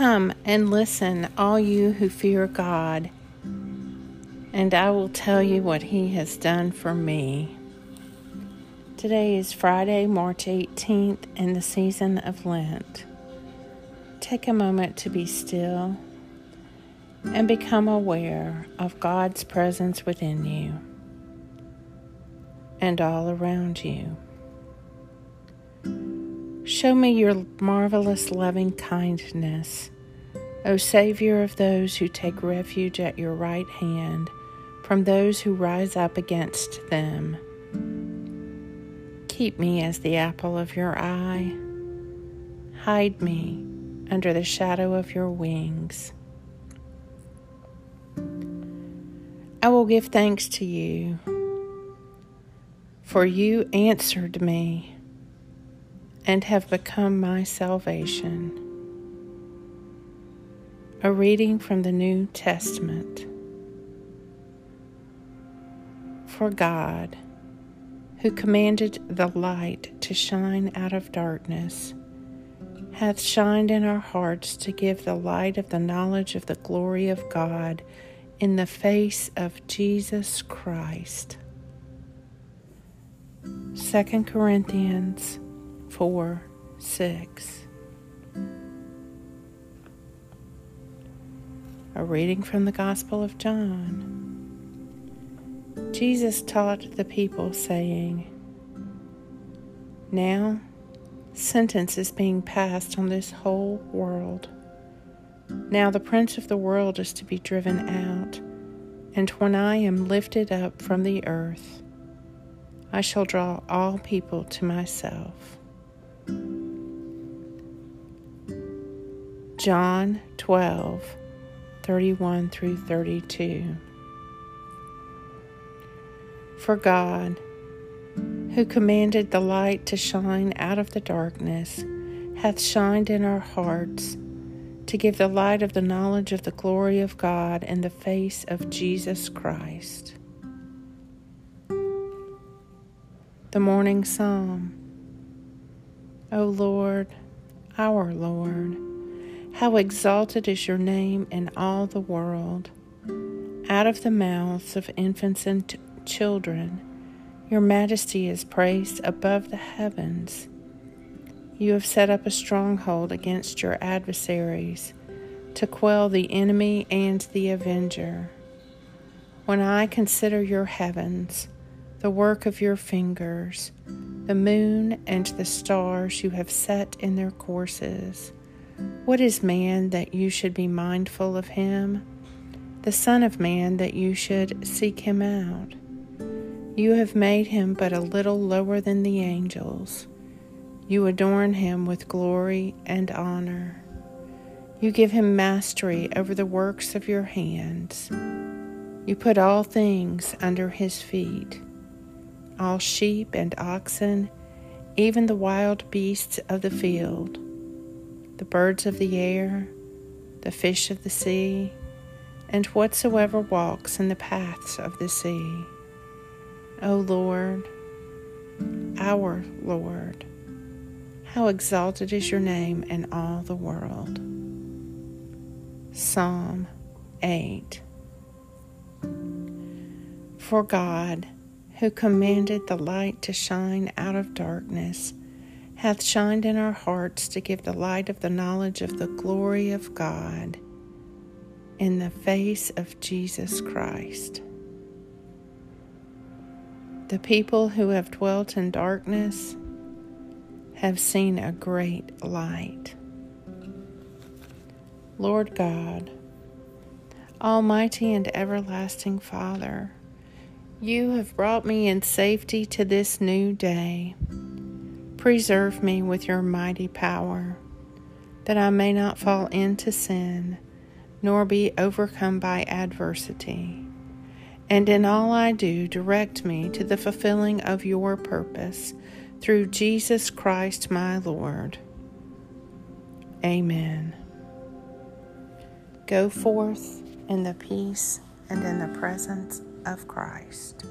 Come and listen, all you who fear God, and I will tell you what He has done for me. Today is Friday, March 18th, in the season of Lent. Take a moment to be still and become aware of God's presence within you and all around you. Show me your marvelous loving kindness, O Savior of those who take refuge at your right hand from those who rise up against them. Keep me as the apple of your eye. Hide me under the shadow of your wings. I will give thanks to you, for you answered me and have become my salvation. A reading from the New Testament. For God, who commanded the light to shine out of darkness, hath shined in our hearts to give the light of the knowledge of the glory of God in the face of Jesus Christ. 2 Corinthians 4 6. A reading from the Gospel of John. Jesus taught the people, saying, Now sentence is being passed on this whole world. Now the prince of the world is to be driven out, and when I am lifted up from the earth, I shall draw all people to myself. John 12, 31 through 32. For God, who commanded the light to shine out of the darkness, hath shined in our hearts to give the light of the knowledge of the glory of God in the face of Jesus Christ. The Morning Psalm. O Lord, our Lord, how exalted is your name in all the world. Out of the mouths of infants and t- children, your majesty is praised above the heavens. You have set up a stronghold against your adversaries to quell the enemy and the avenger. When I consider your heavens, the work of your fingers, the moon and the stars you have set in their courses, what is man that you should be mindful of him? The Son of Man that you should seek him out? You have made him but a little lower than the angels. You adorn him with glory and honor. You give him mastery over the works of your hands. You put all things under his feet all sheep and oxen, even the wild beasts of the field, the birds of the air, the fish of the sea, and whatsoever walks in the paths of the sea. O Lord, our Lord, how exalted is your name in all the world. Psalm 8 For God, who commanded the light to shine out of darkness, hath shined in our hearts to give the light of the knowledge of the glory of God in the face of Jesus Christ. The people who have dwelt in darkness have seen a great light. Lord God, Almighty and everlasting Father, you have brought me in safety to this new day. Preserve me with your mighty power, that I may not fall into sin, nor be overcome by adversity. And in all I do, direct me to the fulfilling of your purpose through Jesus Christ my Lord. Amen. Go forth in the peace and in the presence of Christ.